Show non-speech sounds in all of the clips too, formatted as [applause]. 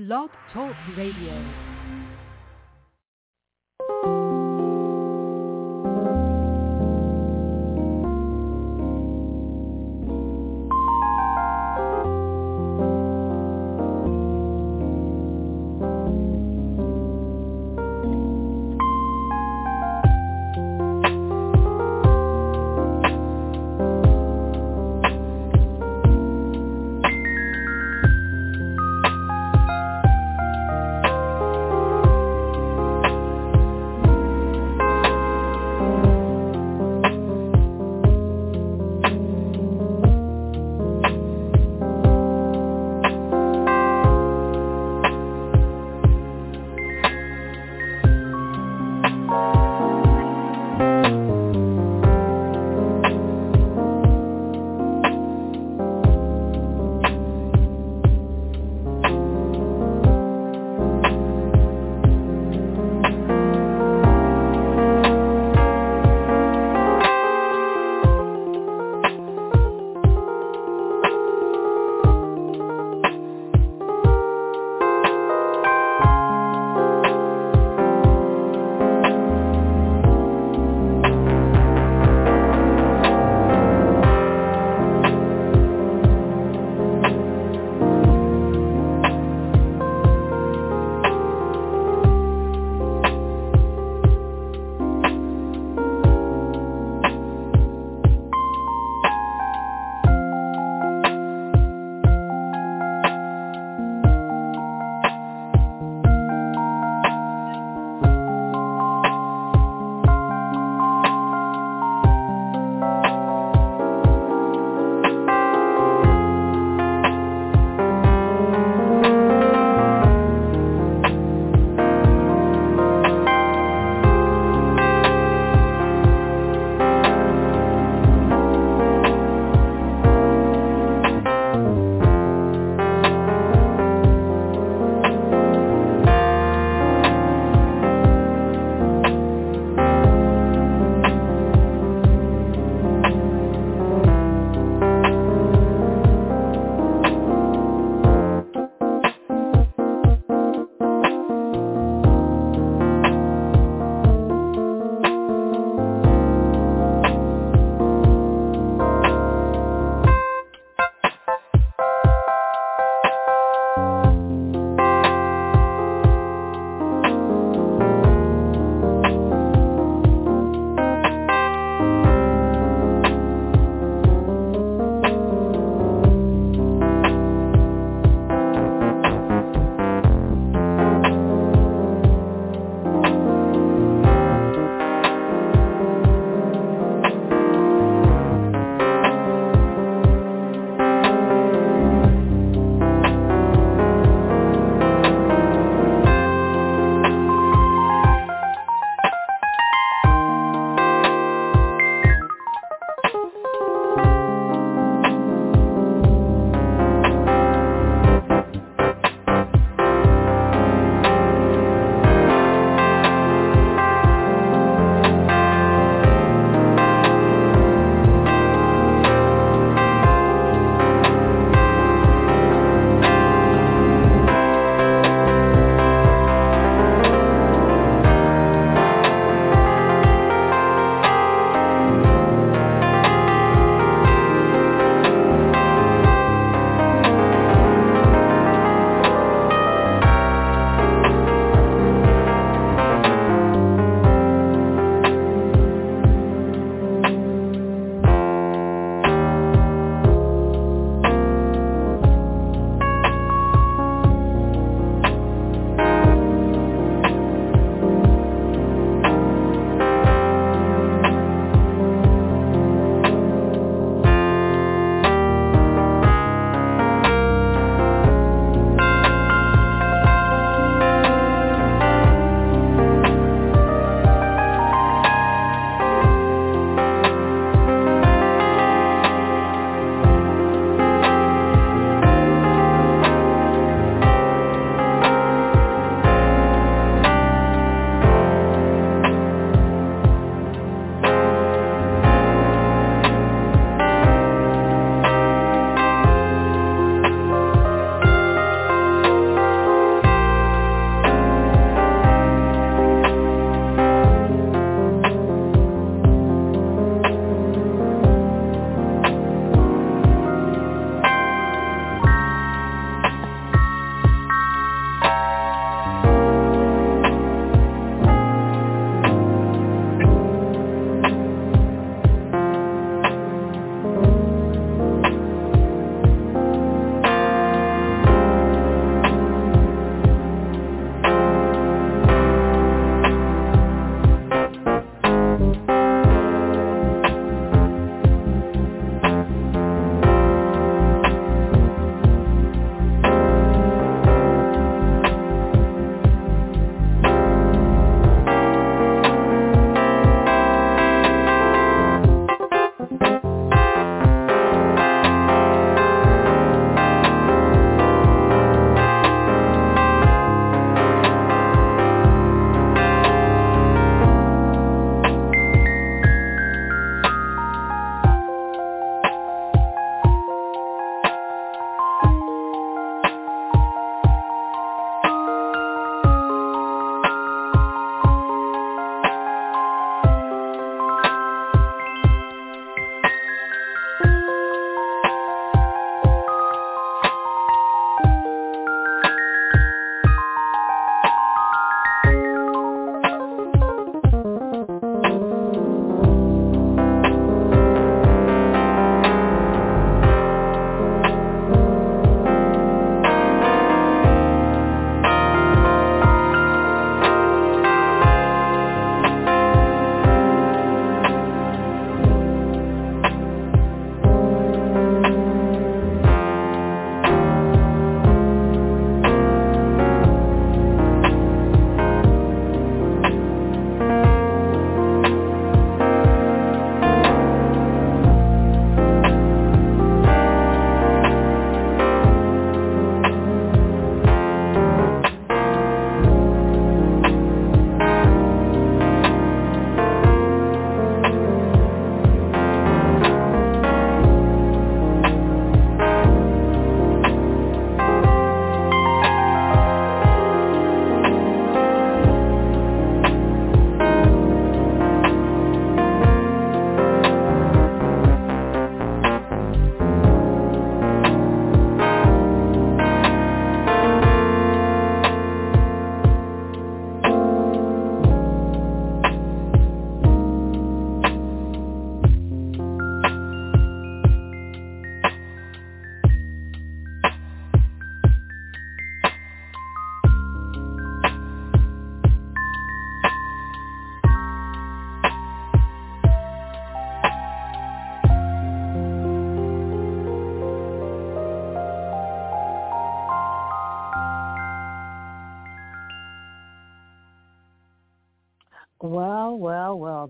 Blog Talk Radio.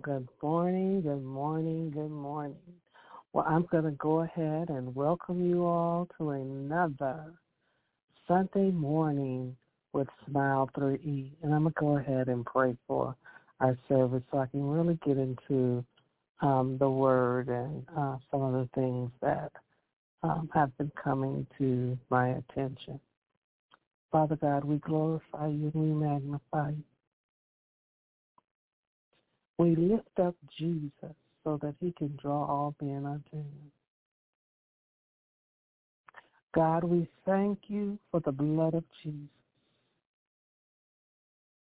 Good morning, good morning, good morning. Well, I'm going to go ahead and welcome you all to another Sunday morning with Smile 3E. And I'm going to go ahead and pray for our service so I can really get into um, the Word and uh, some of the things that um, have been coming to my attention. Father God, we glorify you and we magnify you. We lift up Jesus so that he can draw all men unto him. God, we thank you for the blood of Jesus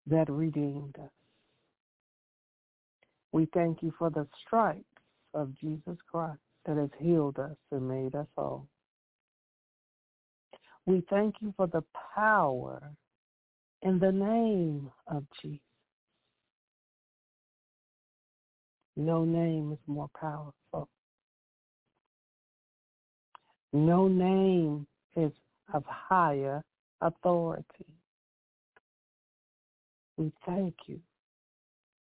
that redeemed us. We thank you for the stripes of Jesus Christ that has healed us and made us whole. We thank you for the power in the name of Jesus. No name is more powerful. No name is of higher authority. We thank you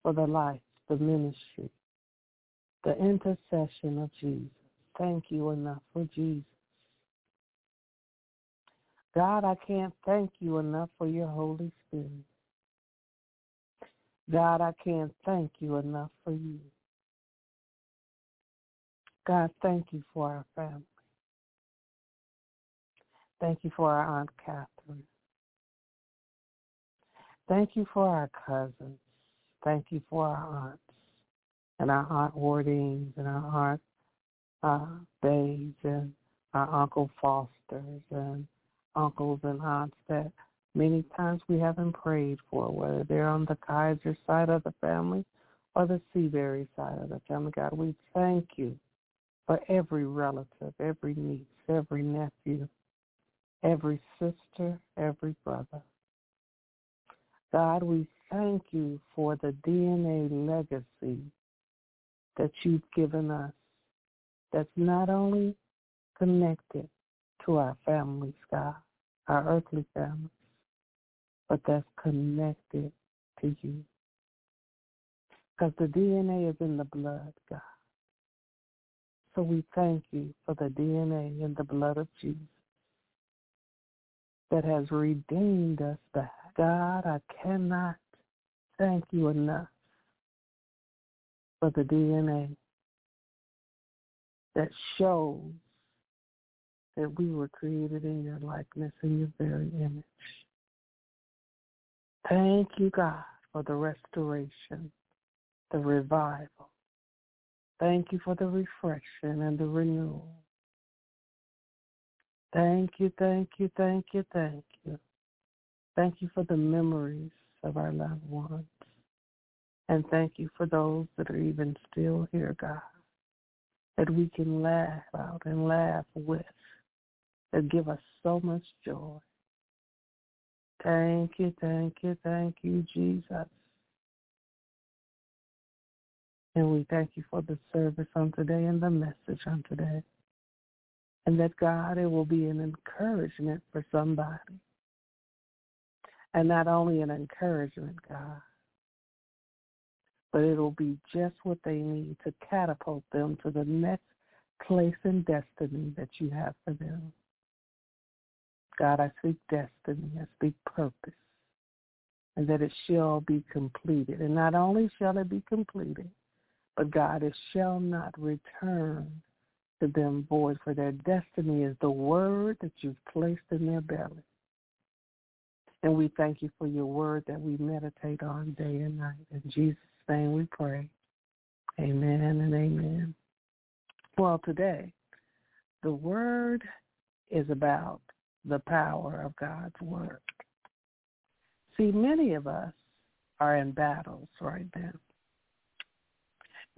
for the life, the ministry, the intercession of Jesus. Thank you enough for Jesus. God, I can't thank you enough for your Holy Spirit. God, I can't thank you enough for you. God, thank you for our family. Thank you for our Aunt Catherine. Thank you for our cousins. Thank you for our aunts and our Aunt Wardings and our Aunt uh, Bays and our Uncle Fosters and uncles and aunts that many times we haven't prayed for, whether they're on the Kaiser side of the family or the Seabury side of the family. God, we thank you for every relative, every niece, every nephew, every sister, every brother. God, we thank you for the DNA legacy that you've given us that's not only connected to our families, God, our earthly families, but that's connected to you. Because the DNA is in the blood, God. So we thank you for the DNA and the blood of Jesus that has redeemed us back. God, I cannot thank you enough for the DNA that shows that we were created in your likeness and your very image. Thank you, God, for the restoration, the revival. Thank you for the refreshing and the renewal. Thank you, thank you, thank you, thank you. Thank you for the memories of our loved ones. And thank you for those that are even still here, God, that we can laugh out and laugh with, that give us so much joy. Thank you, thank you, thank you, Jesus. And we thank you for the service on today and the message on today. And that, God, it will be an encouragement for somebody. And not only an encouragement, God, but it'll be just what they need to catapult them to the next place and destiny that you have for them. God, I speak destiny, I speak purpose, and that it shall be completed. And not only shall it be completed, but God, it shall not return to them void, for their destiny is the word that you've placed in their belly. And we thank you for your word that we meditate on day and night. In Jesus' name we pray. Amen and amen. Well, today, the word is about the power of God's word. See, many of us are in battles right now.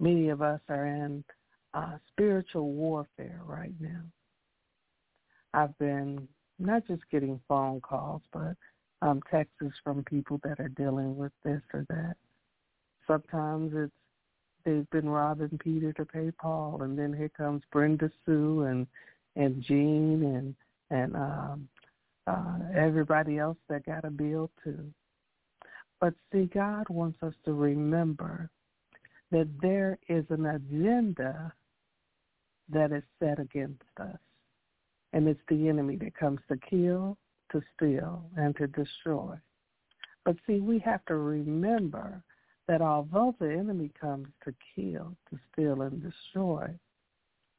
Many of us are in uh, spiritual warfare right now. I've been not just getting phone calls, but um, texts from people that are dealing with this or that. Sometimes it's they've been robbing Peter to pay Paul, and then here comes Brenda Sue and and Jean and and um, uh, everybody else that got a bill too. But see, God wants us to remember that there is an agenda that is set against us. And it's the enemy that comes to kill, to steal, and to destroy. But see, we have to remember that although the enemy comes to kill, to steal, and destroy,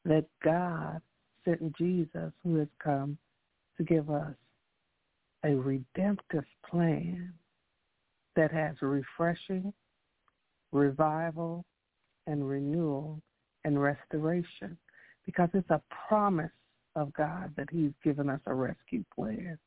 that God sent Jesus who has come to give us a redemptive plan that has refreshing, revival, and renewal and restoration because it's a promise of God that he's given us a rescue plan.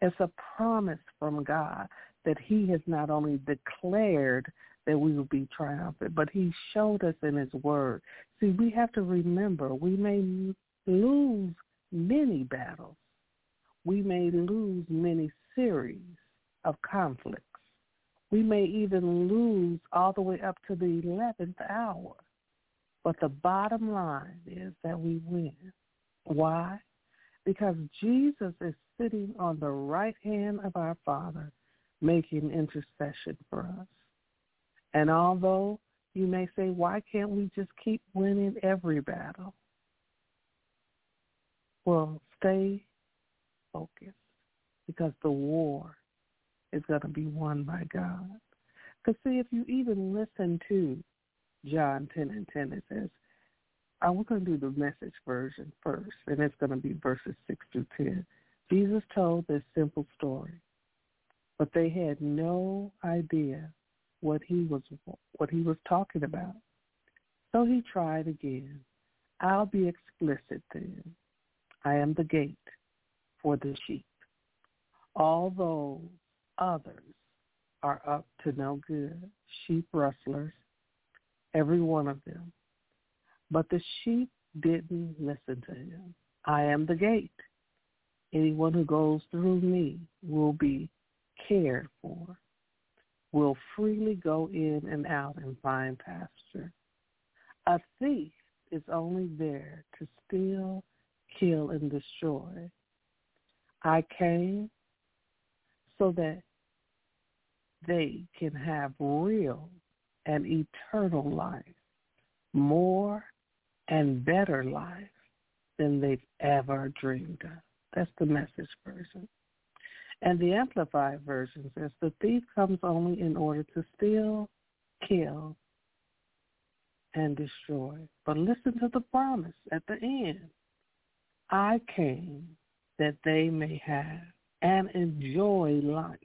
It's a promise from God that he has not only declared that we will be triumphant, but he showed us in his word. See, we have to remember we may lose many battles. We may lose many series of conflicts. We may even lose all the way up to the 11th hour. But the bottom line is that we win. Why? Because Jesus is sitting on the right hand of our Father making intercession for us. And although you may say, why can't we just keep winning every battle? Well, stay focused because the war is going to be won by God. Because see, if you even listen to John 10 and 10, it says, I was going to do the message version first, and it's going to be verses 6 through 10. Jesus told this simple story, but they had no idea what he was what he was talking about. So he tried again. I'll be explicit then. I am the gate for the sheep. Although others are up to no good, sheep rustlers, every one of them. But the sheep didn't listen to him. I am the gate. Anyone who goes through me will be cared for, will freely go in and out and find pasture. A thief is only there to steal, kill, and destroy. I came so that they can have real and eternal life, more and better life than they've ever dreamed of. That's the message version. And the Amplified version says, the thief comes only in order to steal, kill, and destroy. But listen to the promise at the end. I came that they may have and enjoy life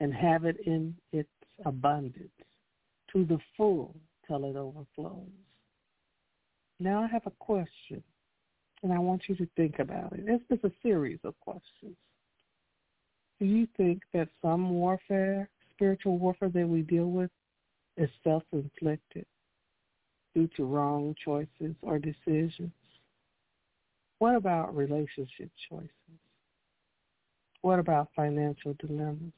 and have it in its abundance to the full till it overflows. Now I have a question, and I want you to think about it. This is a series of questions. Do you think that some warfare, spiritual warfare that we deal with, is self-inflicted due to wrong choices or decisions? What about relationship choices? What about financial dilemmas?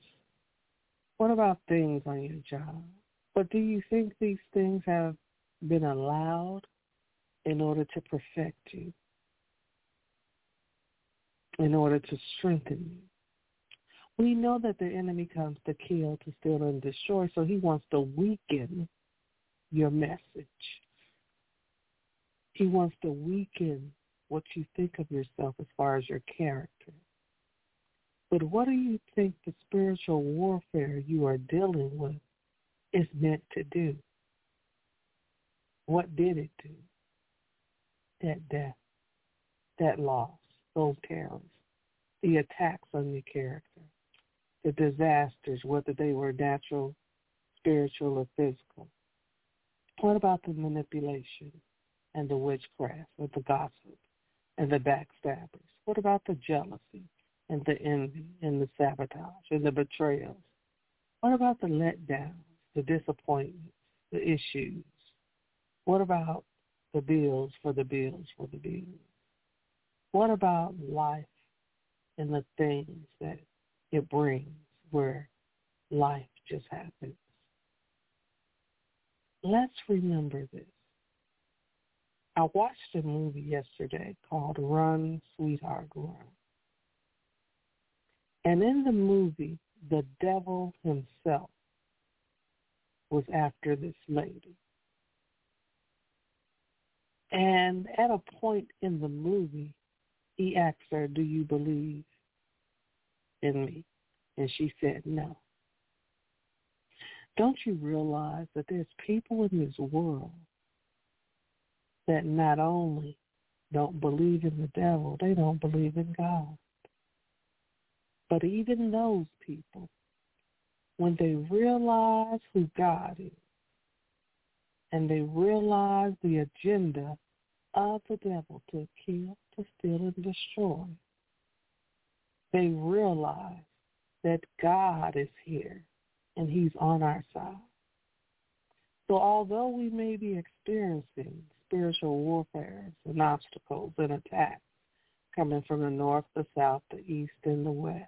What about things on your job? But do you think these things have been allowed in order to perfect you, in order to strengthen you? We know that the enemy comes to kill, to steal, and destroy, so he wants to weaken your message. He wants to weaken what you think of yourself as far as your character. But what do you think the spiritual warfare you are dealing with is meant to do? What did it do? That death, that loss, those terrors, the attacks on your character, the disasters, whether they were natural, spiritual, or physical. What about the manipulation and the witchcraft or the gossip and the backstabbers? What about the jealousy and the envy and the sabotage and the betrayals? What about the letdowns, the disappointments, the issues? What about the bills for the bills for the bills? What about life and the things that it brings where life just happens? Let's remember this. I watched a movie yesterday called Run, Sweetheart, Run. And in the movie, the devil himself was after this lady. And at a point in the movie, he asked her, do you believe in me? And she said, no. Don't you realize that there's people in this world that not only don't believe in the devil, they don't believe in God. But even those people, when they realize who God is, and they realize the agenda of the devil to kill, to steal, and destroy, they realize that God is here and he's on our side. So although we may be experiencing spiritual warfare and obstacles and attacks coming from the north, the south, the east, and the west,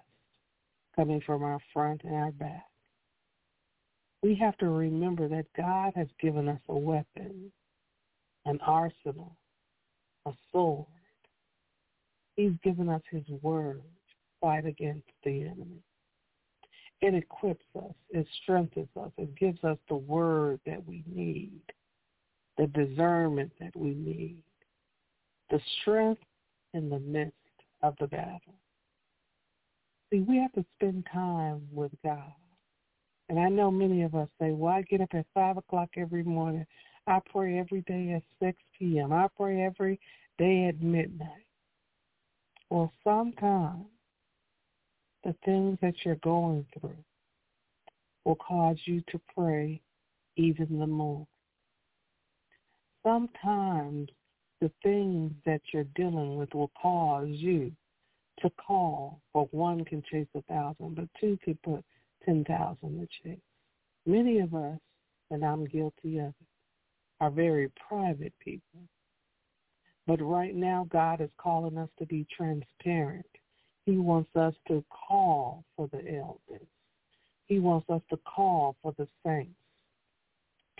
coming from our front and our back, we have to remember that God has given us a weapon, an arsenal, a sword. He's given us his word to fight against the enemy. It equips us. It strengthens us. It gives us the word that we need, the discernment that we need, the strength in the midst of the battle. See, we have to spend time with God. And I know many of us say, well, I get up at 5 o'clock every morning. I pray every day at 6 p.m. I pray every day at midnight. Well, sometimes the things that you're going through will cause you to pray even the more. Sometimes the things that you're dealing with will cause you to call, for one can chase a thousand, but two can put 10,000 to chase. Many of us, and I'm guilty of it, are very private people. But right now, God is calling us to be transparent. He wants us to call for the elders. He wants us to call for the saints.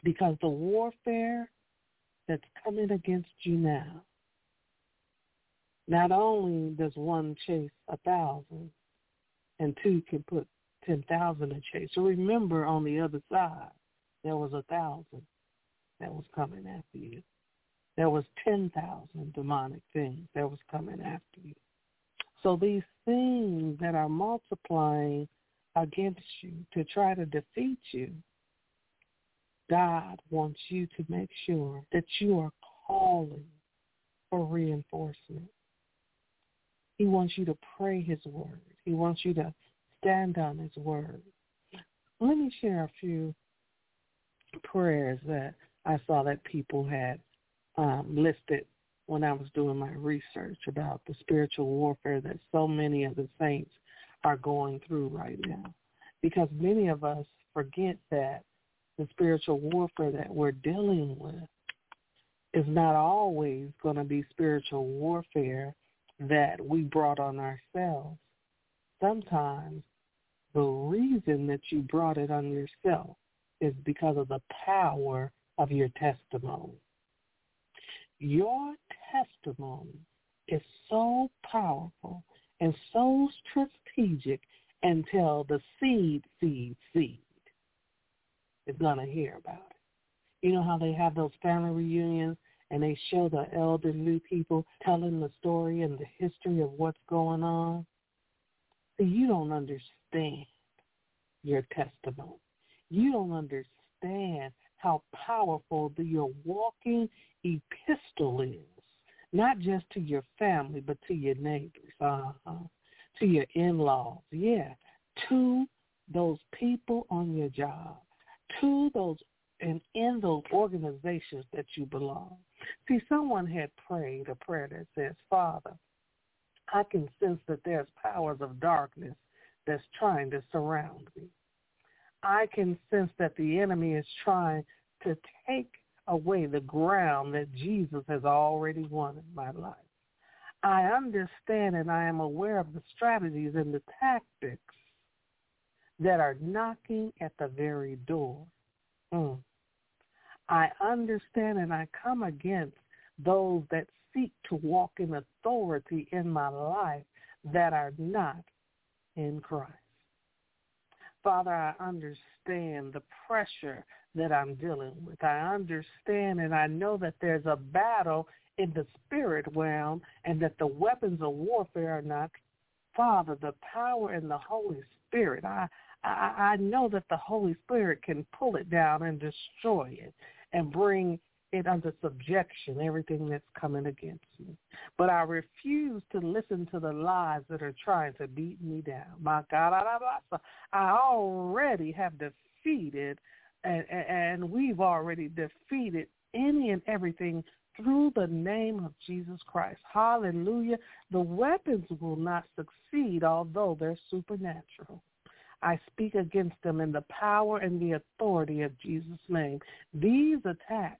Because the warfare that's coming against you now, not only does one chase a thousand and two can put 10,000 to chase. So remember on the other side, there was a thousand that was coming after you. There was 10,000 demonic things that was coming after you. So these things that are multiplying against you to try to defeat you, God wants you to make sure that you are calling for reinforcement. He wants you to pray his word. He wants you to stand on his word. Let me share a few prayers that I saw that people had um, listed when I was doing my research about the spiritual warfare that so many of the saints are going through right now. Because many of us forget that the spiritual warfare that we're dealing with is not always going to be spiritual warfare that we brought on ourselves. Sometimes the reason that you brought it on yourself is because of the power of your testimony. Your testimony is so powerful and so strategic until the seed, seed, seed is going to hear about it. You know how they have those family reunions and they show the elderly people telling the story and the history of what's going on? See, you don't understand your testimony. You don't understand how powerful the, your walking epistle is, not just to your family, but to your neighbors, uh-huh, to your in-laws, yeah, to those people on your job, to those and in those organizations that you belong. See, someone had prayed a prayer that says, Father, I can sense that there's powers of darkness that's trying to surround me. I can sense that the enemy is trying to take away the ground that Jesus has already won in my life. I understand and I am aware of the strategies and the tactics that are knocking at the very door. Mm. I understand and I come against those that seek to walk in authority in my life that are not in Christ. Father, I understand the pressure that I'm dealing with. I understand and I know that there's a battle in the spirit realm and that the weapons of warfare are not Father, the power and the Holy Spirit. I, I I know that the Holy Spirit can pull it down and destroy it and bring it under subjection, everything that's coming against me. But I refuse to listen to the lies that are trying to beat me down. My God, I already have defeated, and, and we've already defeated any and everything through the name of Jesus Christ. Hallelujah. The weapons will not succeed, although they're supernatural. I speak against them in the power and the authority of Jesus' name. These attacks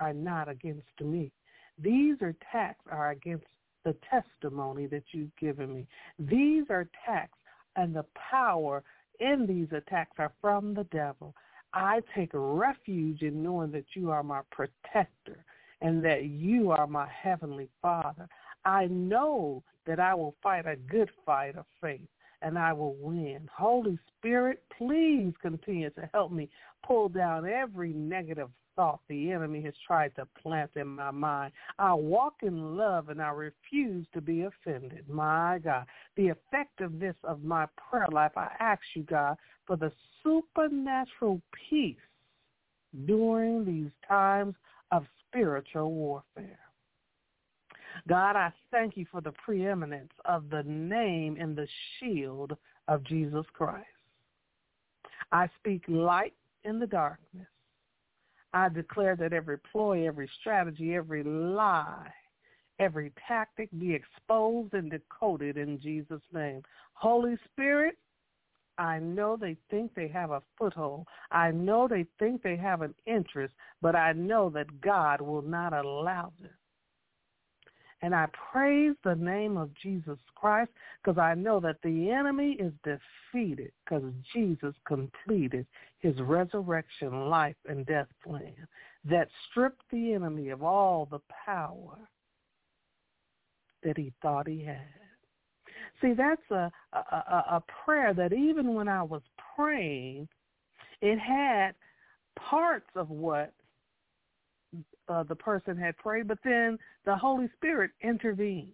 are not against me. These attacks are against the testimony that you've given me. These are attacks and the power in these attacks are from the devil. I take refuge in knowing that you are my protector and that you are my heavenly Father. I know that I will fight a good fight of faith and I will win. Holy Spirit, please continue to help me pull down every negative thought the enemy has tried to plant in my mind. I walk in love and I refuse to be offended. My God, the effectiveness of my prayer life, I ask you, God, for the supernatural peace during these times of spiritual warfare. God, I thank you for the preeminence of the name and the shield of Jesus Christ. I speak light in the darkness. I declare that every ploy, every strategy, every lie, every tactic be exposed and decoded in Jesus' name. Holy Spirit, I know they think they have a foothold. I know they think they have an interest, but I know that God will not allow them. And I praise the name of Jesus Christ because I know that the enemy is defeated because Jesus completed his resurrection life and death plan that stripped the enemy of all the power that he thought he had. See, that's a, a, a prayer that even when I was praying, it had parts of what uh, the person had prayed, but then the Holy Spirit intervened.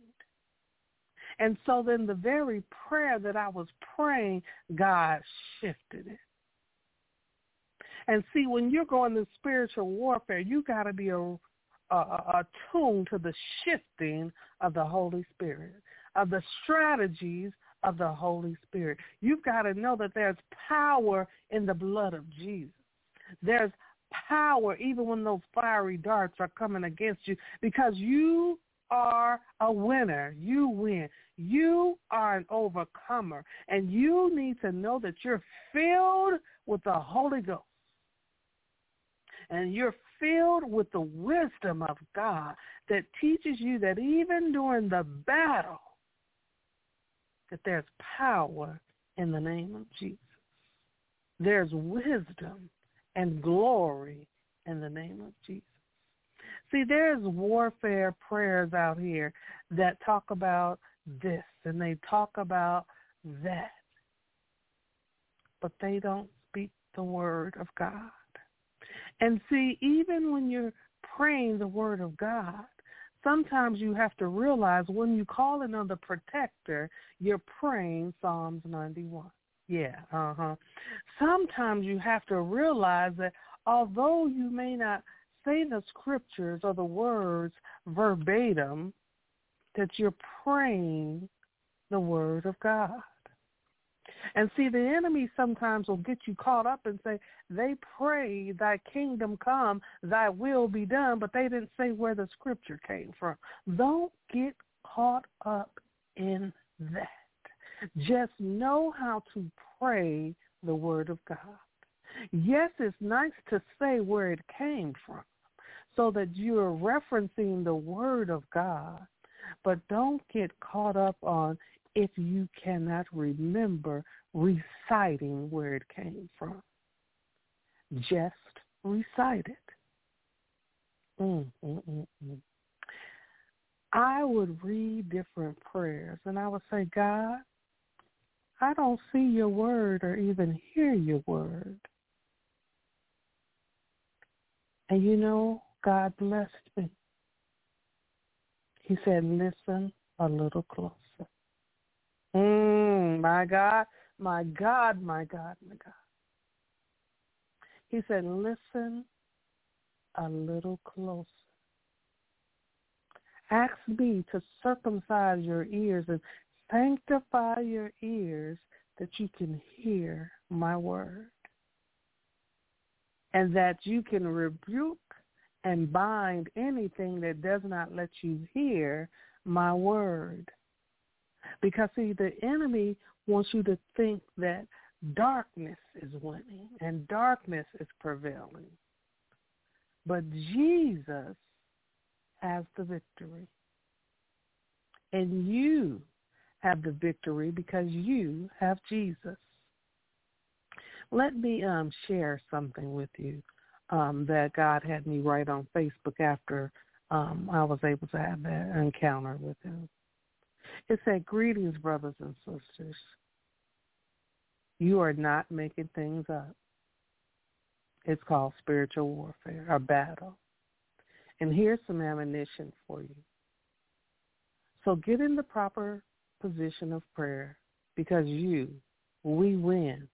And so then the very prayer that I was praying, God shifted it. And see, when you're going to spiritual warfare, you got to be a, a, attuned to the shifting of the Holy Spirit, of the strategies of the Holy Spirit. You've got to know that there's power in the blood of Jesus. There's power even when those fiery darts are coming against you because you are a winner. You win. You are an overcomer. And you need to know that you're filled with the Holy Ghost. And you're filled with the wisdom of God that teaches you that even during the battle, that there's power in the name of Jesus. There's wisdom and glory in the name of Jesus. See, there's warfare prayers out here that talk about this and they talk about that, but they don't speak the word of God. And see, even when you're praying the word of God, sometimes you have to realize when you call the protector, you're praying Psalms 91. Yeah, uh-huh. Sometimes you have to realize that although you may not say the scriptures or the words verbatim, that you're praying the word of God. And see, the enemy sometimes will get you caught up and say, they pray, thy kingdom come, thy will be done, but they didn't say where the scripture came from. Don't get caught up in that. Just know how to pray the word of God. Yes, it's nice to say where it came from so that you're referencing the word of God, but don't get caught up on if you cannot remember reciting where it came from. Just recite it. Mm, mm, mm, mm. I would read different prayers and I would say, God, I don't see your word or even hear your word. And you know, God blessed me. He said, listen a little closer. Mm, my God, my God, my God, my God. He said, listen a little closer. Ask me to circumcise your ears and sanctify your ears that you can hear my word and that you can rebuke and bind anything that does not let you hear my word. Because see, the enemy wants you to think that darkness is winning and darkness is prevailing. But Jesus has the victory. And you have the victory because you have Jesus. Let me um, share something with you um, that God had me write on Facebook after um, I was able to have that encounter with him. It said, greetings, brothers and sisters. You are not making things up. It's called spiritual warfare, a battle. And here's some ammunition for you. So get in the proper position of prayer because you, we win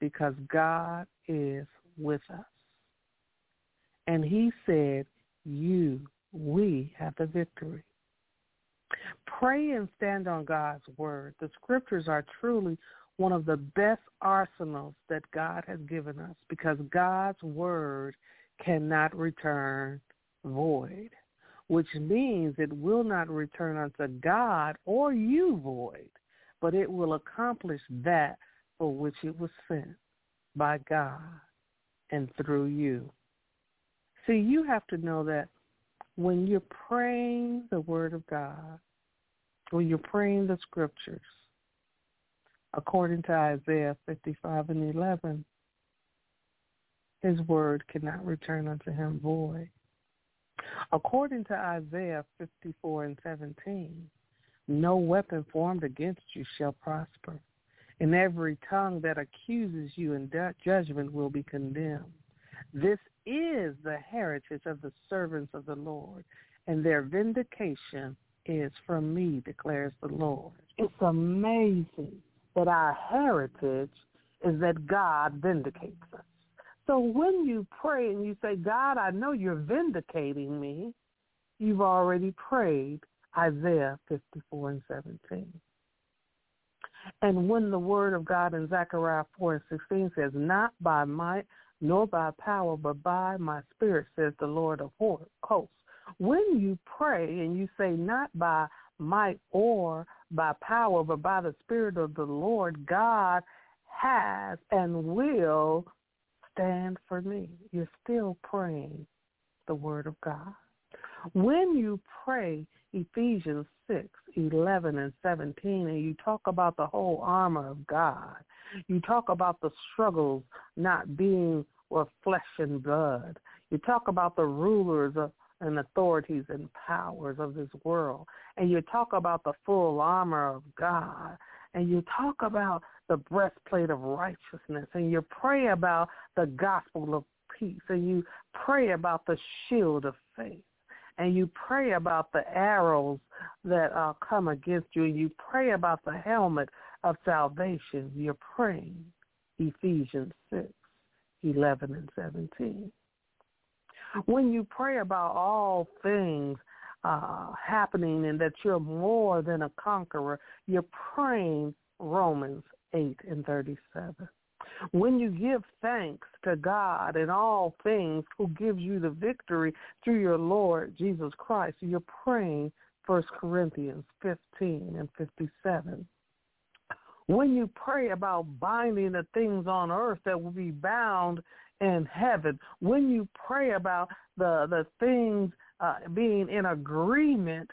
because God is with us. And he said, you, we have the victory. Pray and stand on God's word. The scriptures are truly one of the best arsenals that God has given us because God's word cannot return void, which means it will not return unto God or you void, but it will accomplish that for which it was sent by God and through you. See, you have to know that when you're praying the word of God, when you're praying the scriptures, according to Isaiah 55 and 11, his word cannot return unto him void. According to Isaiah 54 and 17, no weapon formed against you shall prosper, and every tongue that accuses you in judgment will be condemned. This is the heritage of the servants of the Lord, and their vindication is from me, declares the Lord. It's amazing that our heritage is that God vindicates us. So when you pray and you say, God, I know you're vindicating me, you've already prayed Isaiah 54 and 17. And when the word of God in Zechariah 4 and 16 says, not by might nor by power, but by my spirit, says the Lord of hosts. When you pray and you say, not by might or by power, but by the spirit of the Lord, God has and will stand for me. You're still praying the word of God. When you pray Ephesians 6, 11 and 17, and you talk about the whole armor of God, you talk about the struggles not being with flesh and blood. You talk about the rulers of, and authorities and powers of this world. And you talk about the full armor of God. And you talk about the breastplate of righteousness. And you pray about the gospel of peace. And you pray about the shield of faith. And you pray about the arrows that uh, come against you. And you pray about the helmet of salvation. You're praying Ephesians 6, 11 and 17. When you pray about all things uh, happening and that you're more than a conqueror, you're praying Romans 8 and 37. When you give thanks to God in all things who gives you the victory through your Lord Jesus Christ, you're praying 1 Corinthians 15 and 57. When you pray about binding the things on earth that will be bound in heaven, when you pray about the, the things uh, being in agreement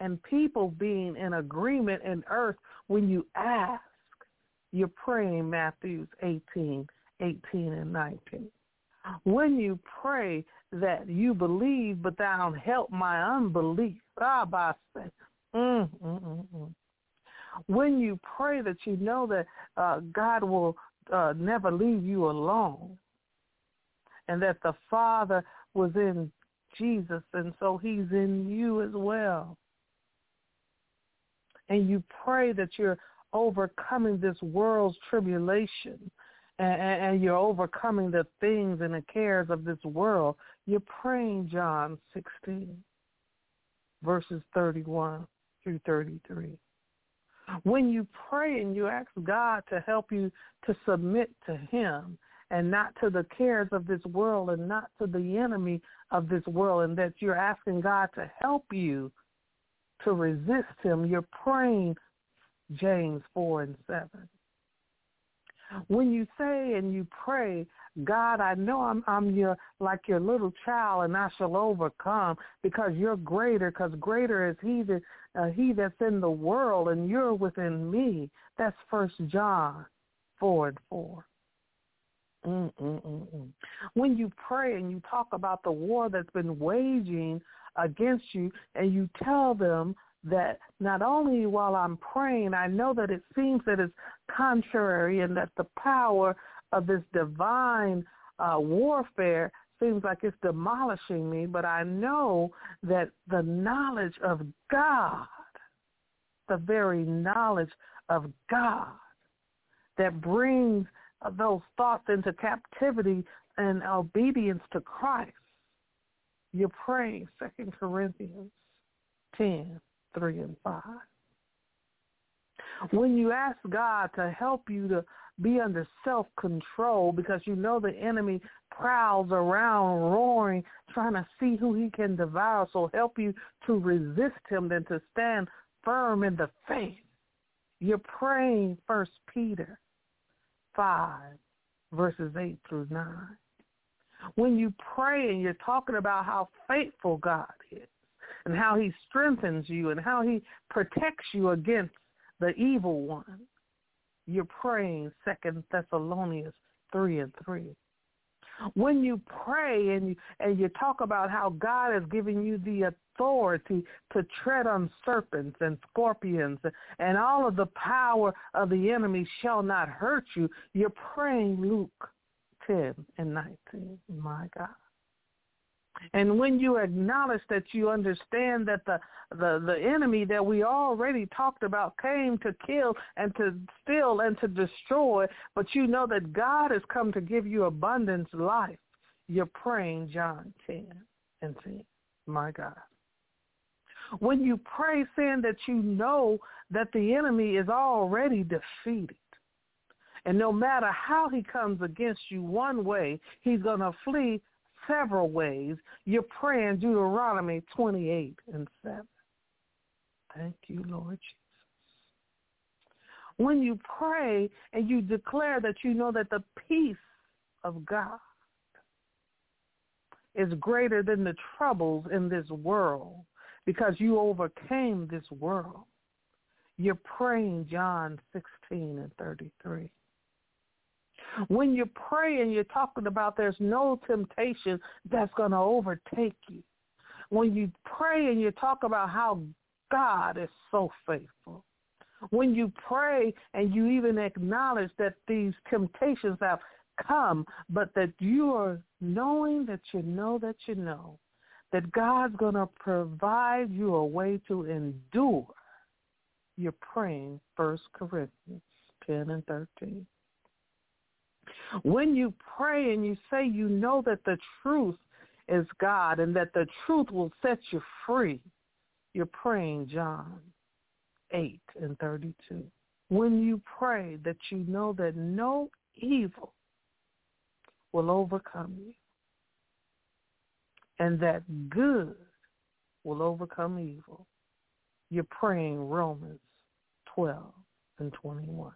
and people being in agreement in earth, when you ask, you're praying Matthews 18, 18 and 19. When you pray that you believe, but thou help my unbelief, Rabbi mm, mm, mm, mm. When you pray that you know that uh, God will uh, never leave you alone and that the Father was in Jesus and so he's in you as well. And you pray that you're overcoming this world's tribulation and, and, you're overcoming the things and the cares of this world. You're praying John 16, verses 31 through 33. When you pray and you ask God to help you to submit to him and not to the cares of this world and not to the enemy of this world and that you're asking God to help you to resist him, you're praying James 4 and 7. When you say and you pray, God, I know I'm I'm your like your little child, and I shall overcome because you're greater. Because greater is He that uh, He that's in the world, and you're within me. That's First John four and 4 Mm-mm-mm-mm. When you pray and you talk about the war that's been waging against you, and you tell them that not only while I'm praying, I know that it seems that it's contrary and that the power of this divine uh, warfare seems like it's demolishing me, but I know that the knowledge of God, the very knowledge of God that brings those thoughts into captivity and obedience to Christ. You're praying, Second Corinthians 10, 3 and 5. When you ask God to help you to be under self-control because you know the enemy prowls around roaring, trying to see who he can devour, so help you to resist him than to stand firm in the faith. You're praying First Peter 5, verses 8 through 9. When you pray and you're talking about how faithful God is, and how he strengthens you and how he protects you against the evil one. You're praying Second Thessalonians 3 and 3. When you pray and you, and you talk about how God has given you the authority to tread on serpents and scorpions and all of the power of the enemy shall not hurt you, you're praying Luke 10 and 19. My God. And when you acknowledge that you understand that the, the, the enemy that we already talked about came to kill and to steal and to destroy, but you know that God has come to give you abundance life, you're praying John 10 and 10. My God. When you pray saying that you know that the enemy is already defeated, and no matter how he comes against you one way, he's going to flee several ways. You're praying Deuteronomy 28 and 7. Thank you, Lord Jesus. When you pray and you declare that you know that the peace of God is greater than the troubles in this world because you overcame this world. You're praying John 16 and 33. When you pray and you're talking about there's no temptation that's going to overtake you. When you pray and you talk about how God is so faithful. When you pray and you even acknowledge that these temptations have come, but that you are knowing that you know that you know that God's going to provide you a way to endure. You're praying 1 Corinthians 10 and 13. When you pray and you say you know that the truth is God and that the truth will set you free, you're praying John 8 and 32. When you pray that you know that no evil will overcome you and that good will overcome evil, you're praying Romans 12 and 21.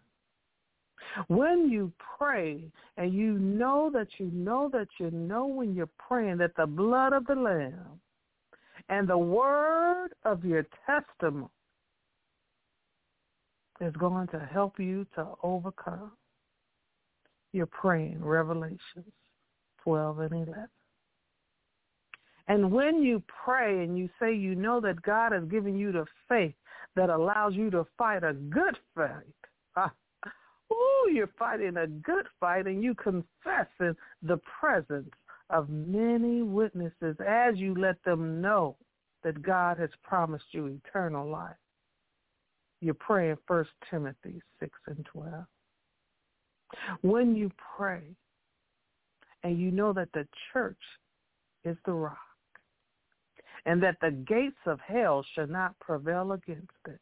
When you pray and you know that you know that you know when you're praying that the blood of the Lamb and the word of your testimony is going to help you to overcome. You're praying Revelations 12 and 11. And when you pray and you say you know that God has given you the faith that allows you to fight a good fight. [laughs] Ooh, you're fighting a good fight and you confess in the presence of many witnesses as you let them know that God has promised you eternal life. You're praying 1 Timothy 6 and 12. When you pray and you know that the church is the rock and that the gates of hell shall not prevail against it,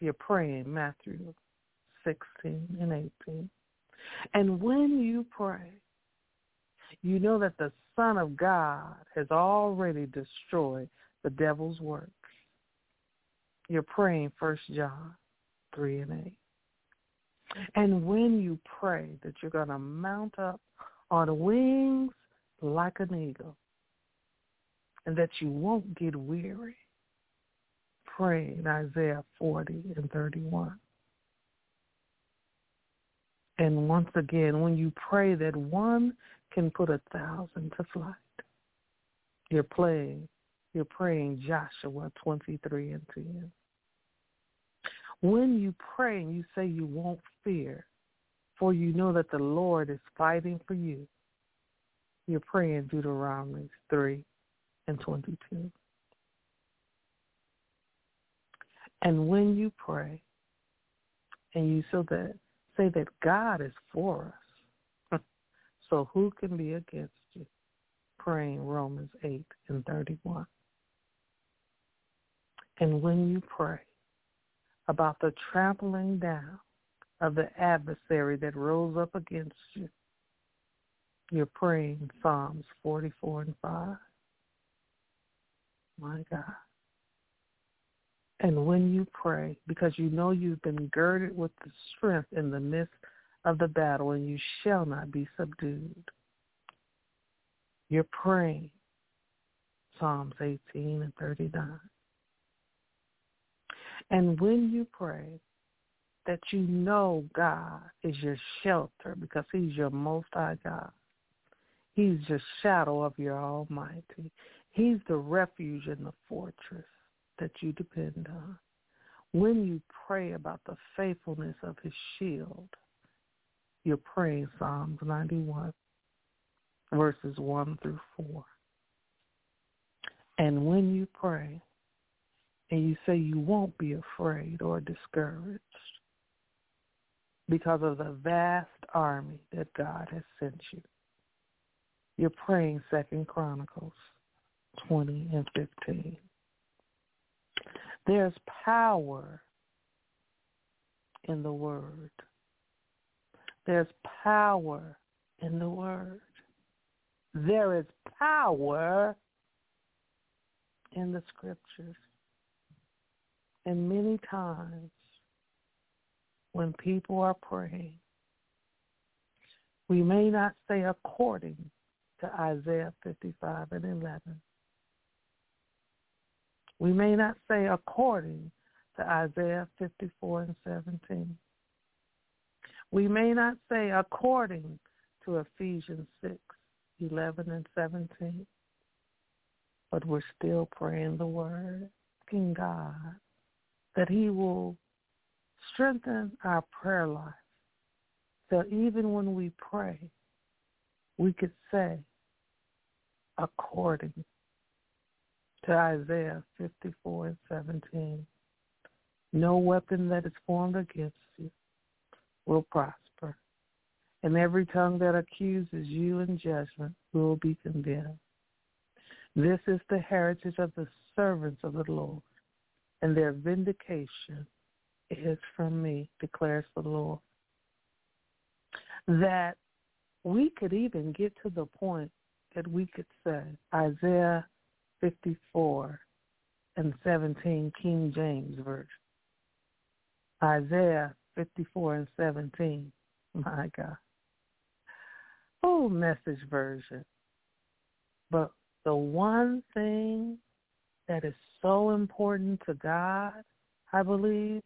you're praying Matthew 16 and 18. And when you pray, you know that the Son of God has already destroyed the devil's works. You're praying First John 3 and 8. And when you pray that you're going to mount up on wings like an eagle and that you won't get weary, pray in Isaiah 40 and 31. And once again, when you pray that one can put a thousand to flight, you're praying, you're praying Joshua 23 and 10. When you pray and you say you won't fear, for you know that the Lord is fighting for you, you're praying Deuteronomy 3 and 22. And when you pray and you so that say that God is for us. [laughs] so who can be against you? Praying Romans 8 and 31. And when you pray about the trampling down of the adversary that rose up against you, you're praying Psalms 44 and 5. My God. And when you pray, because you know you've been girded with the strength in the midst of the battle, and you shall not be subdued. You're praying Psalms 18 and 39. And when you pray that you know God is your shelter because he's your most high God. He's your shadow of your almighty. He's the refuge and the fortress that you depend on. When you pray about the faithfulness of his shield, you're praying Psalms 91, verses 1 through 4. And when you pray and you say you won't be afraid or discouraged because of the vast army that God has sent you, you're praying Second Chronicles 20 and 15. There's power in the word. There's power in the word. There is power in the scriptures. And many times when people are praying, we may not say according to Isaiah 55 and 11 we may not say according to Isaiah 54 and 17. We may not say according to Ephesians 6, 11 and 17. But we're still praying the word, asking God that he will strengthen our prayer life. So even when we pray, we could say according to Isaiah 54 and 17. No weapon that is formed against you will prosper, and every tongue that accuses you in judgment will be condemned. This is the heritage of the servants of the Lord, and their vindication is from me, declares the Lord. That we could even get to the point that we could say, Isaiah 54 and 17 King James Version. Isaiah 54 and 17. [laughs] My God. Oh, message version. But the one thing that is so important to God, I believe,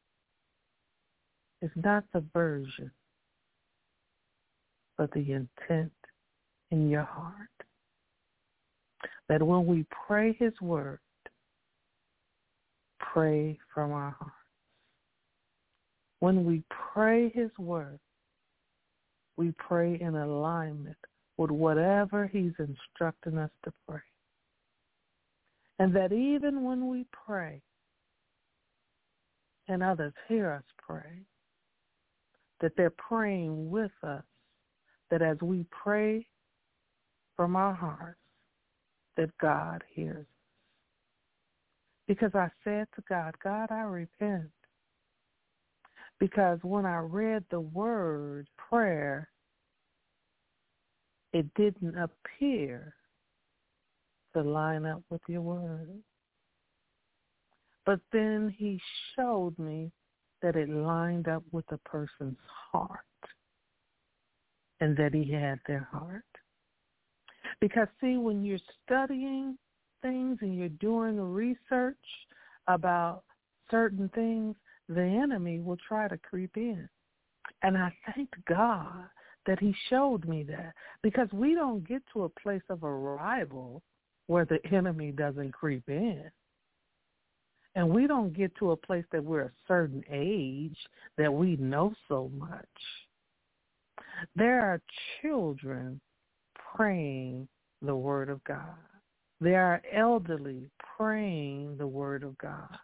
is not the version, but the intent in your heart that when we pray his word, pray from our hearts. When we pray his word, we pray in alignment with whatever he's instructing us to pray. And that even when we pray and others hear us pray, that they're praying with us, that as we pray from our hearts, that God hears. Because I said to God, God, I repent. Because when I read the word prayer, it didn't appear to line up with your word. But then he showed me that it lined up with a person's heart and that he had their heart. Because see, when you're studying things and you're doing research about certain things, the enemy will try to creep in. And I thank God that he showed me that because we don't get to a place of arrival where the enemy doesn't creep in. And we don't get to a place that we're a certain age that we know so much. There are children praying the word of God. There are elderly praying the word of God.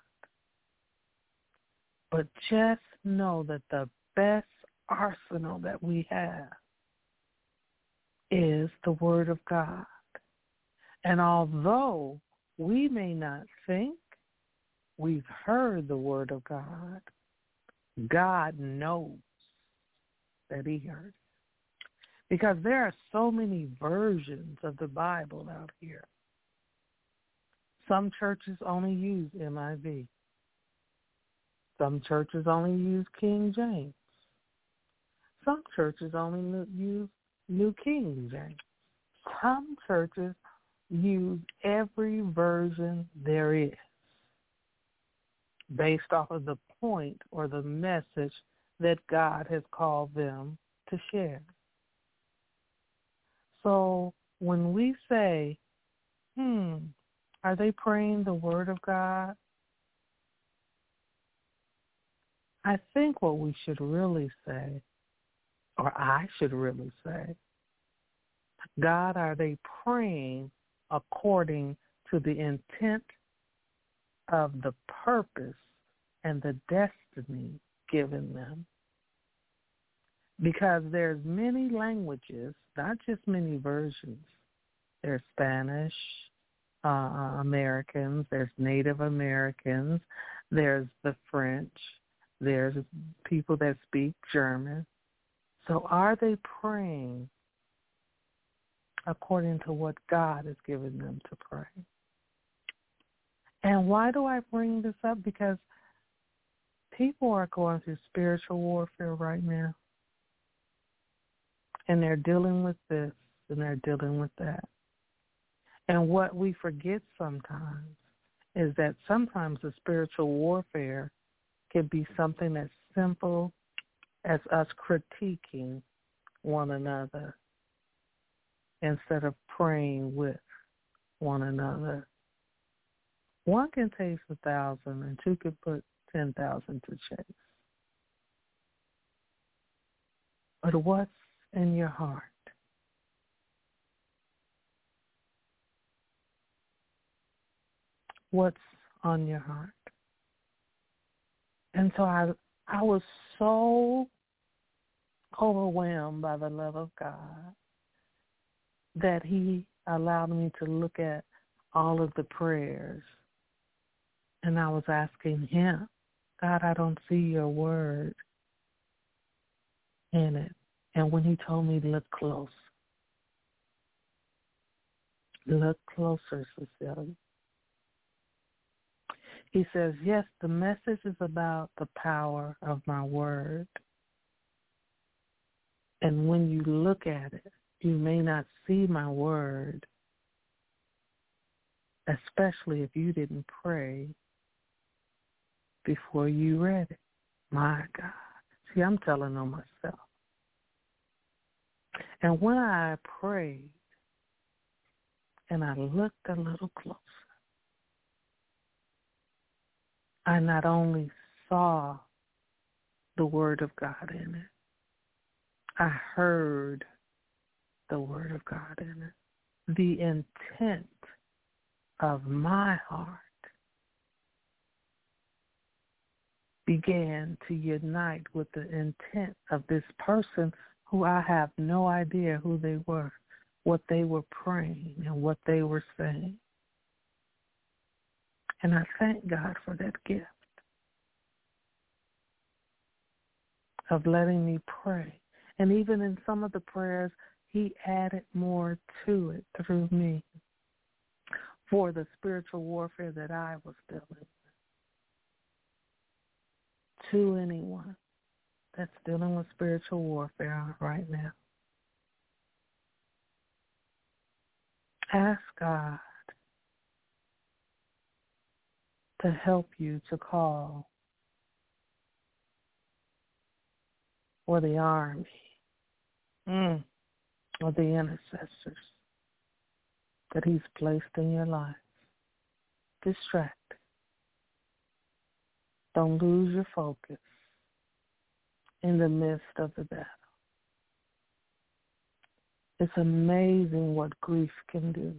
But just know that the best arsenal that we have is the word of God. And although we may not think we've heard the word of God, God knows that he heard because there are so many versions of the Bible out here. Some churches only use NIV. Some churches only use King James. Some churches only use New King James. Some churches use every version there is based off of the point or the message that God has called them to share. So when we say, hmm, are they praying the word of God? I think what we should really say, or I should really say, God, are they praying according to the intent of the purpose and the destiny given them? Because there's many languages, not just many versions. There's Spanish, uh, Americans, there's Native Americans, there's the French, there's people that speak German. So are they praying according to what God has given them to pray? And why do I bring this up? Because people are going through spiritual warfare right now and they're dealing with this and they're dealing with that. And what we forget sometimes is that sometimes the spiritual warfare can be something as simple as us critiquing one another instead of praying with one another. One can taste a thousand and two can put ten thousand to chase. But what's in your heart. What's on your heart? And so I I was so overwhelmed by the love of God that he allowed me to look at all of the prayers and I was asking him, God, I don't see your word in it. And when he told me, look close, look closer, Cecilia. He says, yes, the message is about the power of my word. And when you look at it, you may not see my word, especially if you didn't pray before you read it. My God. See, I'm telling on myself. And when I prayed and I looked a little closer, I not only saw the Word of God in it, I heard the Word of God in it. The intent of my heart began to unite with the intent of this person who I have no idea who they were, what they were praying, and what they were saying. And I thank God for that gift of letting me pray. And even in some of the prayers, he added more to it through me for the spiritual warfare that I was dealing with. To anyone that's dealing with spiritual warfare right now, ask God to help you to call for the army mm, or the intercessors that he's placed in your life. Distract. Don't lose your focus in the midst of the battle. It's amazing what grief can do.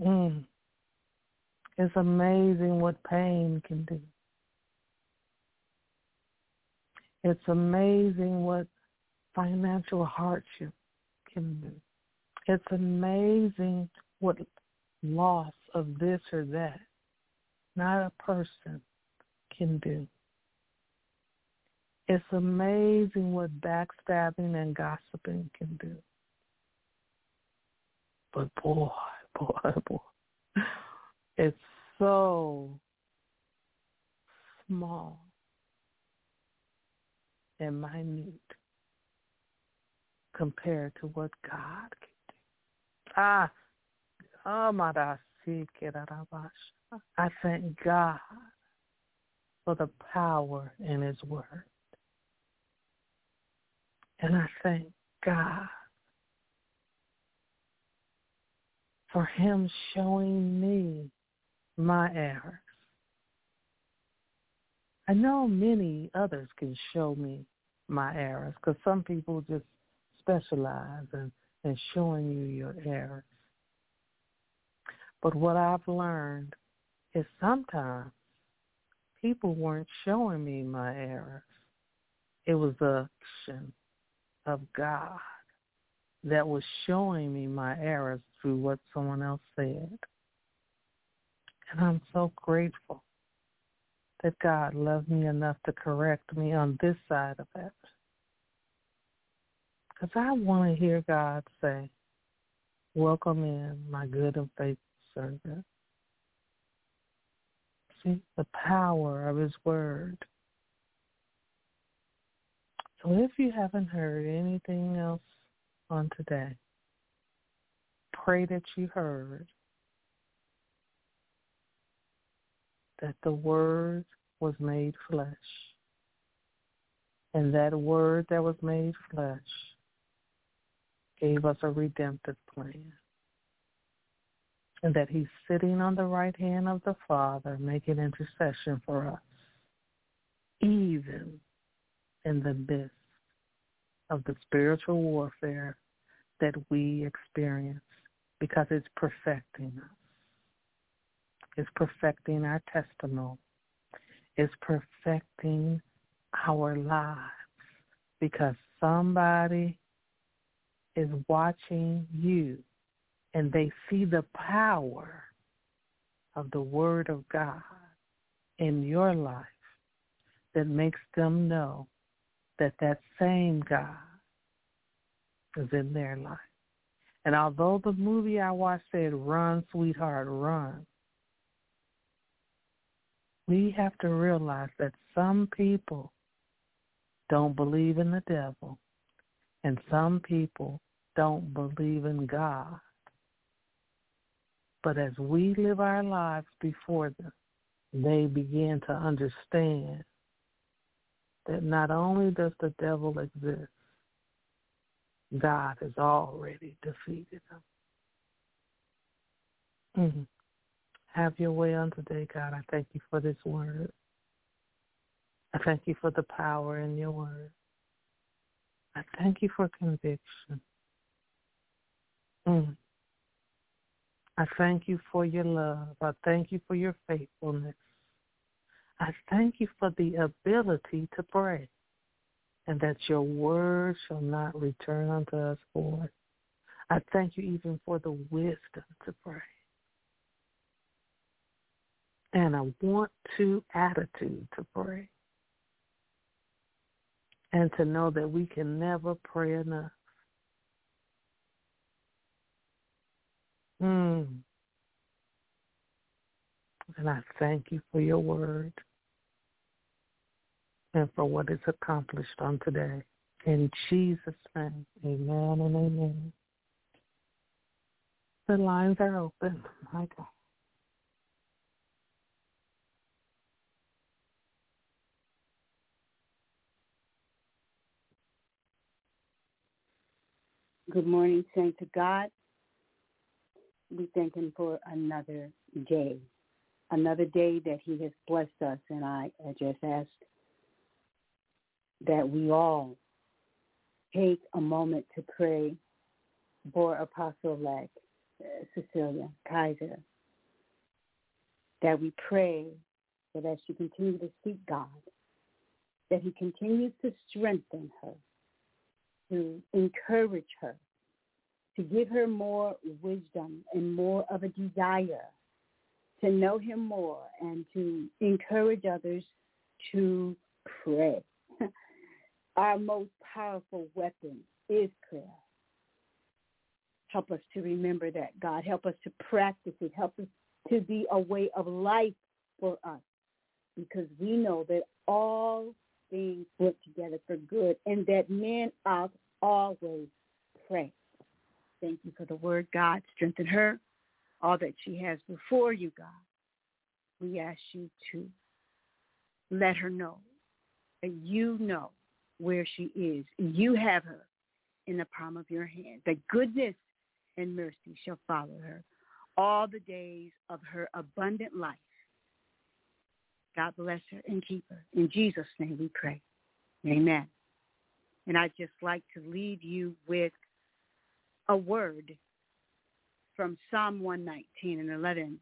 Mm. It's amazing what pain can do. It's amazing what financial hardship can do. It's amazing what loss of this or that, not a person, can do. It's amazing what backstabbing and gossiping can do. But boy, [laughs] boy, boy, it's so small and minute compared to what God can do. Ah, oh my I thank God for the power in his word. And I thank God for him showing me my errors. I know many others can show me my errors because some people just specialize in, and showing you your errors. But what I've learned is sometimes people weren't showing me my errors. It was the action of God that was showing me my errors through what someone else said. And I'm so grateful that God loved me enough to correct me on this side of it. Because I want to hear God say, welcome in my good and faithful servant. See, the power of his word. If you haven't heard anything else on today, pray that you heard that the word was made flesh. And that word that was made flesh gave us a redemptive plan. And that he's sitting on the right hand of the Father making intercession for us, even in the midst of the spiritual warfare that we experience because it's perfecting us. It's perfecting our testimony. It's perfecting our lives because somebody is watching you and they see the power of the Word of God in your life that makes them know that that same God is in their life. And although the movie I watched said, run, sweetheart, run, we have to realize that some people don't believe in the devil and some people don't believe in God. But as we live our lives before them, they begin to understand that not only does the devil exist, God has already defeated him. Mm-hmm. Have your way on today, God. I thank you for this word. I thank you for the power in your word. I thank you for conviction. Mm. I thank you for your love. I thank you for your faithfulness. I thank you for the ability to pray and that your word shall not return unto us void. I thank you even for the wisdom to pray and a want to attitude to pray and to know that we can never pray enough. Mm. And I thank you for your word and for what is accomplished on today. In Jesus' name, amen and amen. The lines are open. My God. Good morning, saints of God. We thank him for another day, another day that he has blessed us. And I, I just ask that we all take a moment to pray for Apostle-elect uh, Cecilia Kaiser, that we pray that as she continues to seek God, that he continues to strengthen her, to encourage her, to give her more wisdom and more of a desire to know him more and to encourage others to pray. [laughs] Our most powerful weapon is prayer. Help us to remember that, God. Help us to practice it. Help us to be a way of life for us because we know that all things work together for good and that men ought always pray. Thank you for the word, God. Strengthen her, all that she has before you, God. We ask you to let her know that you know where she is. You have her in the palm of your hand. That goodness and mercy shall follow her all the days of her abundant life. God bless her and keep her. In Jesus' name we pray. Amen. And I'd just like to leave you with a word from Psalm 119 and 11,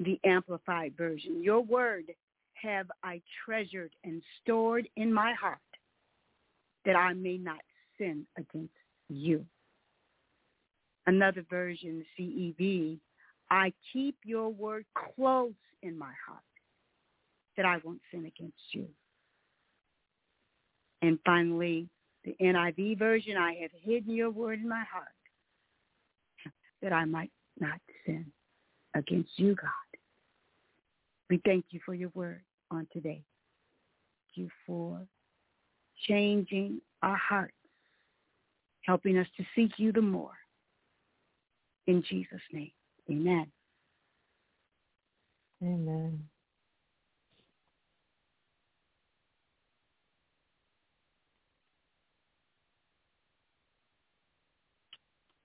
the Amplified Version. Your word have I treasured and stored in my heart that I may not sin against you. Another version, CEV, I keep your word close in my heart that I won't sin against you. And finally, the NIV version, I have hidden your word in my heart that I might not sin against you, God. We thank you for your word on today. Thank you for changing our hearts, helping us to seek you the more. In Jesus' name, amen. Amen.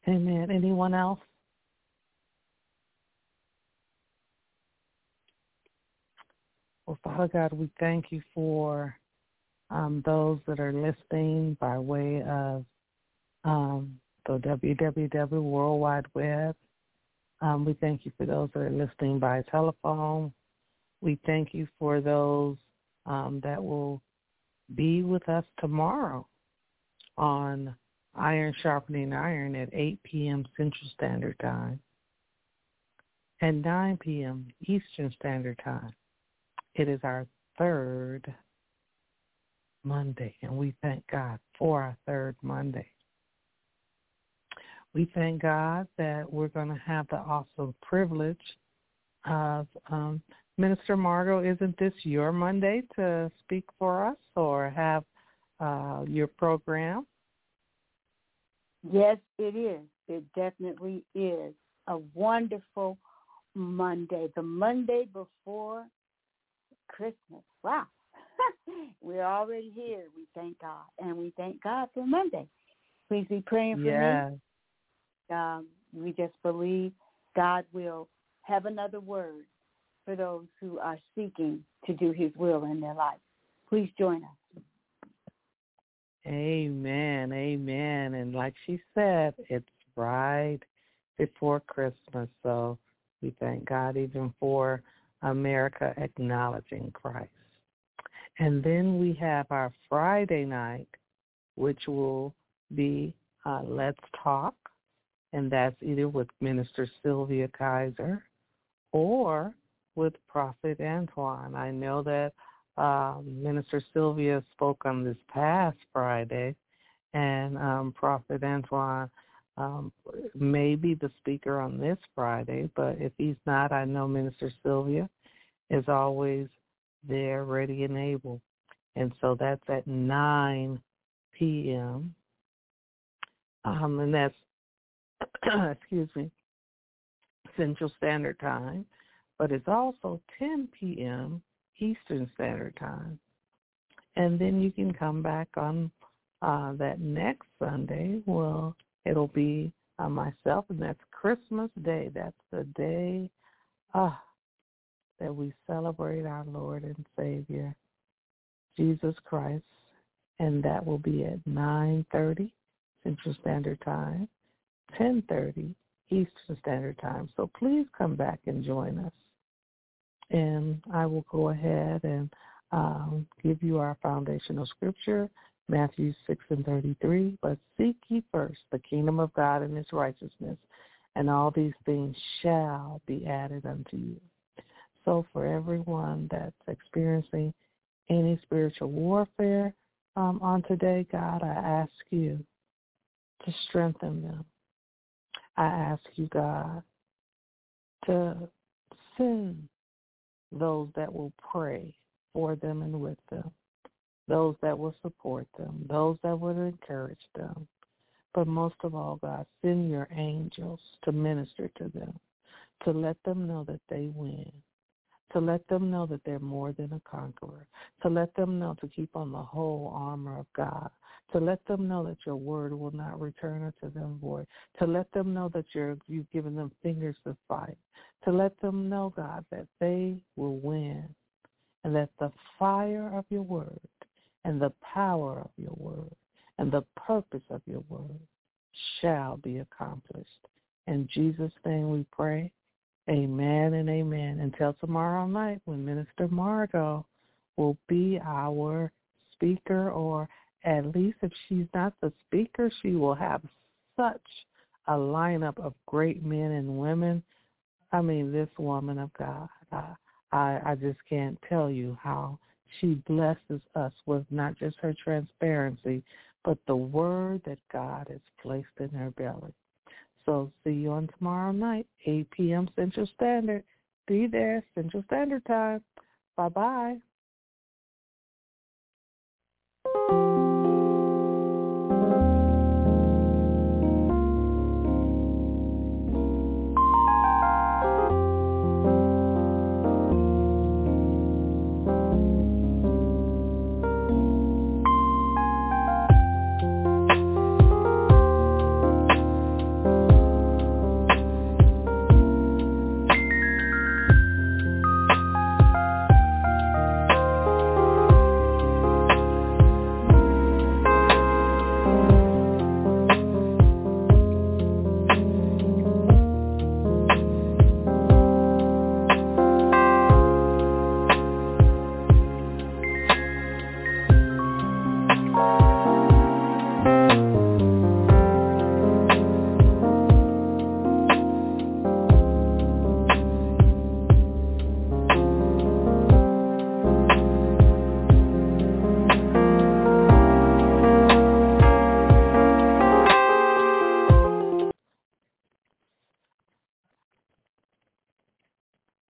Amen. Anyone else? Well, Father God, we thank you for um, those that are listening by way of um, the www World Wide Web. Um, we thank you for those that are listening by telephone. We thank you for those um, that will be with us tomorrow on Iron Sharpening Iron at 8 p.m. Central Standard Time and 9 p.m. Eastern Standard Time. It is our third Monday, and we thank God for our third Monday. We thank God that we're going to have the awesome privilege of um, Minister Margot. Isn't this your Monday to speak for us or have uh, your program? Yes, it is. It definitely is a wonderful Monday. The Monday before Christmas. Wow. [laughs] We're already here. We thank God. And we thank God for Monday. Please be praying for yes. me. Um, we just believe God will have another word for those who are seeking to do his will in their life. Please join us. Amen. Amen. And like she said, it's right before Christmas. So we thank God even for America acknowledging Christ. And then we have our Friday night, which will be uh, Let's Talk. And that's either with Minister Sylvia Kaiser or with Prophet Antoine. I know that uh, Minister Sylvia spoke on this past Friday, and um, Prophet Antoine um, may be the speaker on this Friday, but if he's not, I know Minister Sylvia is always there, ready and able. And so that's at 9 p.m. Um, and that's, [clears throat] excuse me, Central Standard Time. But it's also 10 p.m. Eastern Standard Time. And then you can come back on uh, that next Sunday. Well, it'll be uh, myself, and that's Christmas Day. That's the day uh, that we celebrate our Lord and Savior, Jesus Christ. And that will be at 9.30 Central Standard Time, 10.30 Eastern Standard Time. So please come back and join us and I will go ahead and um, give you our foundational scripture, Matthew 6 and 33. But seek ye first the kingdom of God and his righteousness, and all these things shall be added unto you. So for everyone that's experiencing any spiritual warfare um, on today, God, I ask you to strengthen them. I ask you, God, to send those that will pray for them and with them, those that will support them, those that will encourage them. But most of all, God, send your angels to minister to them, to let them know that they win, to let them know that they're more than a conqueror, to let them know to keep on the whole armor of God, to let them know that your word will not return unto them void, to let them know that you're, you've given them fingers to fight, to let them know, God, that they will win and that the fire of your word and the power of your word and the purpose of your word shall be accomplished. In Jesus' name we pray. Amen and amen. Until tomorrow night when Minister Margot will be our speaker or at least if she's not the speaker, she will have such a lineup of great men and women. I mean, this woman of God, I, I, I just can't tell you how she blesses us with not just her transparency, but the word that God has placed in her belly. So see you on tomorrow night, 8 p.m. Central Standard. Be there, Central Standard Time. Bye-bye.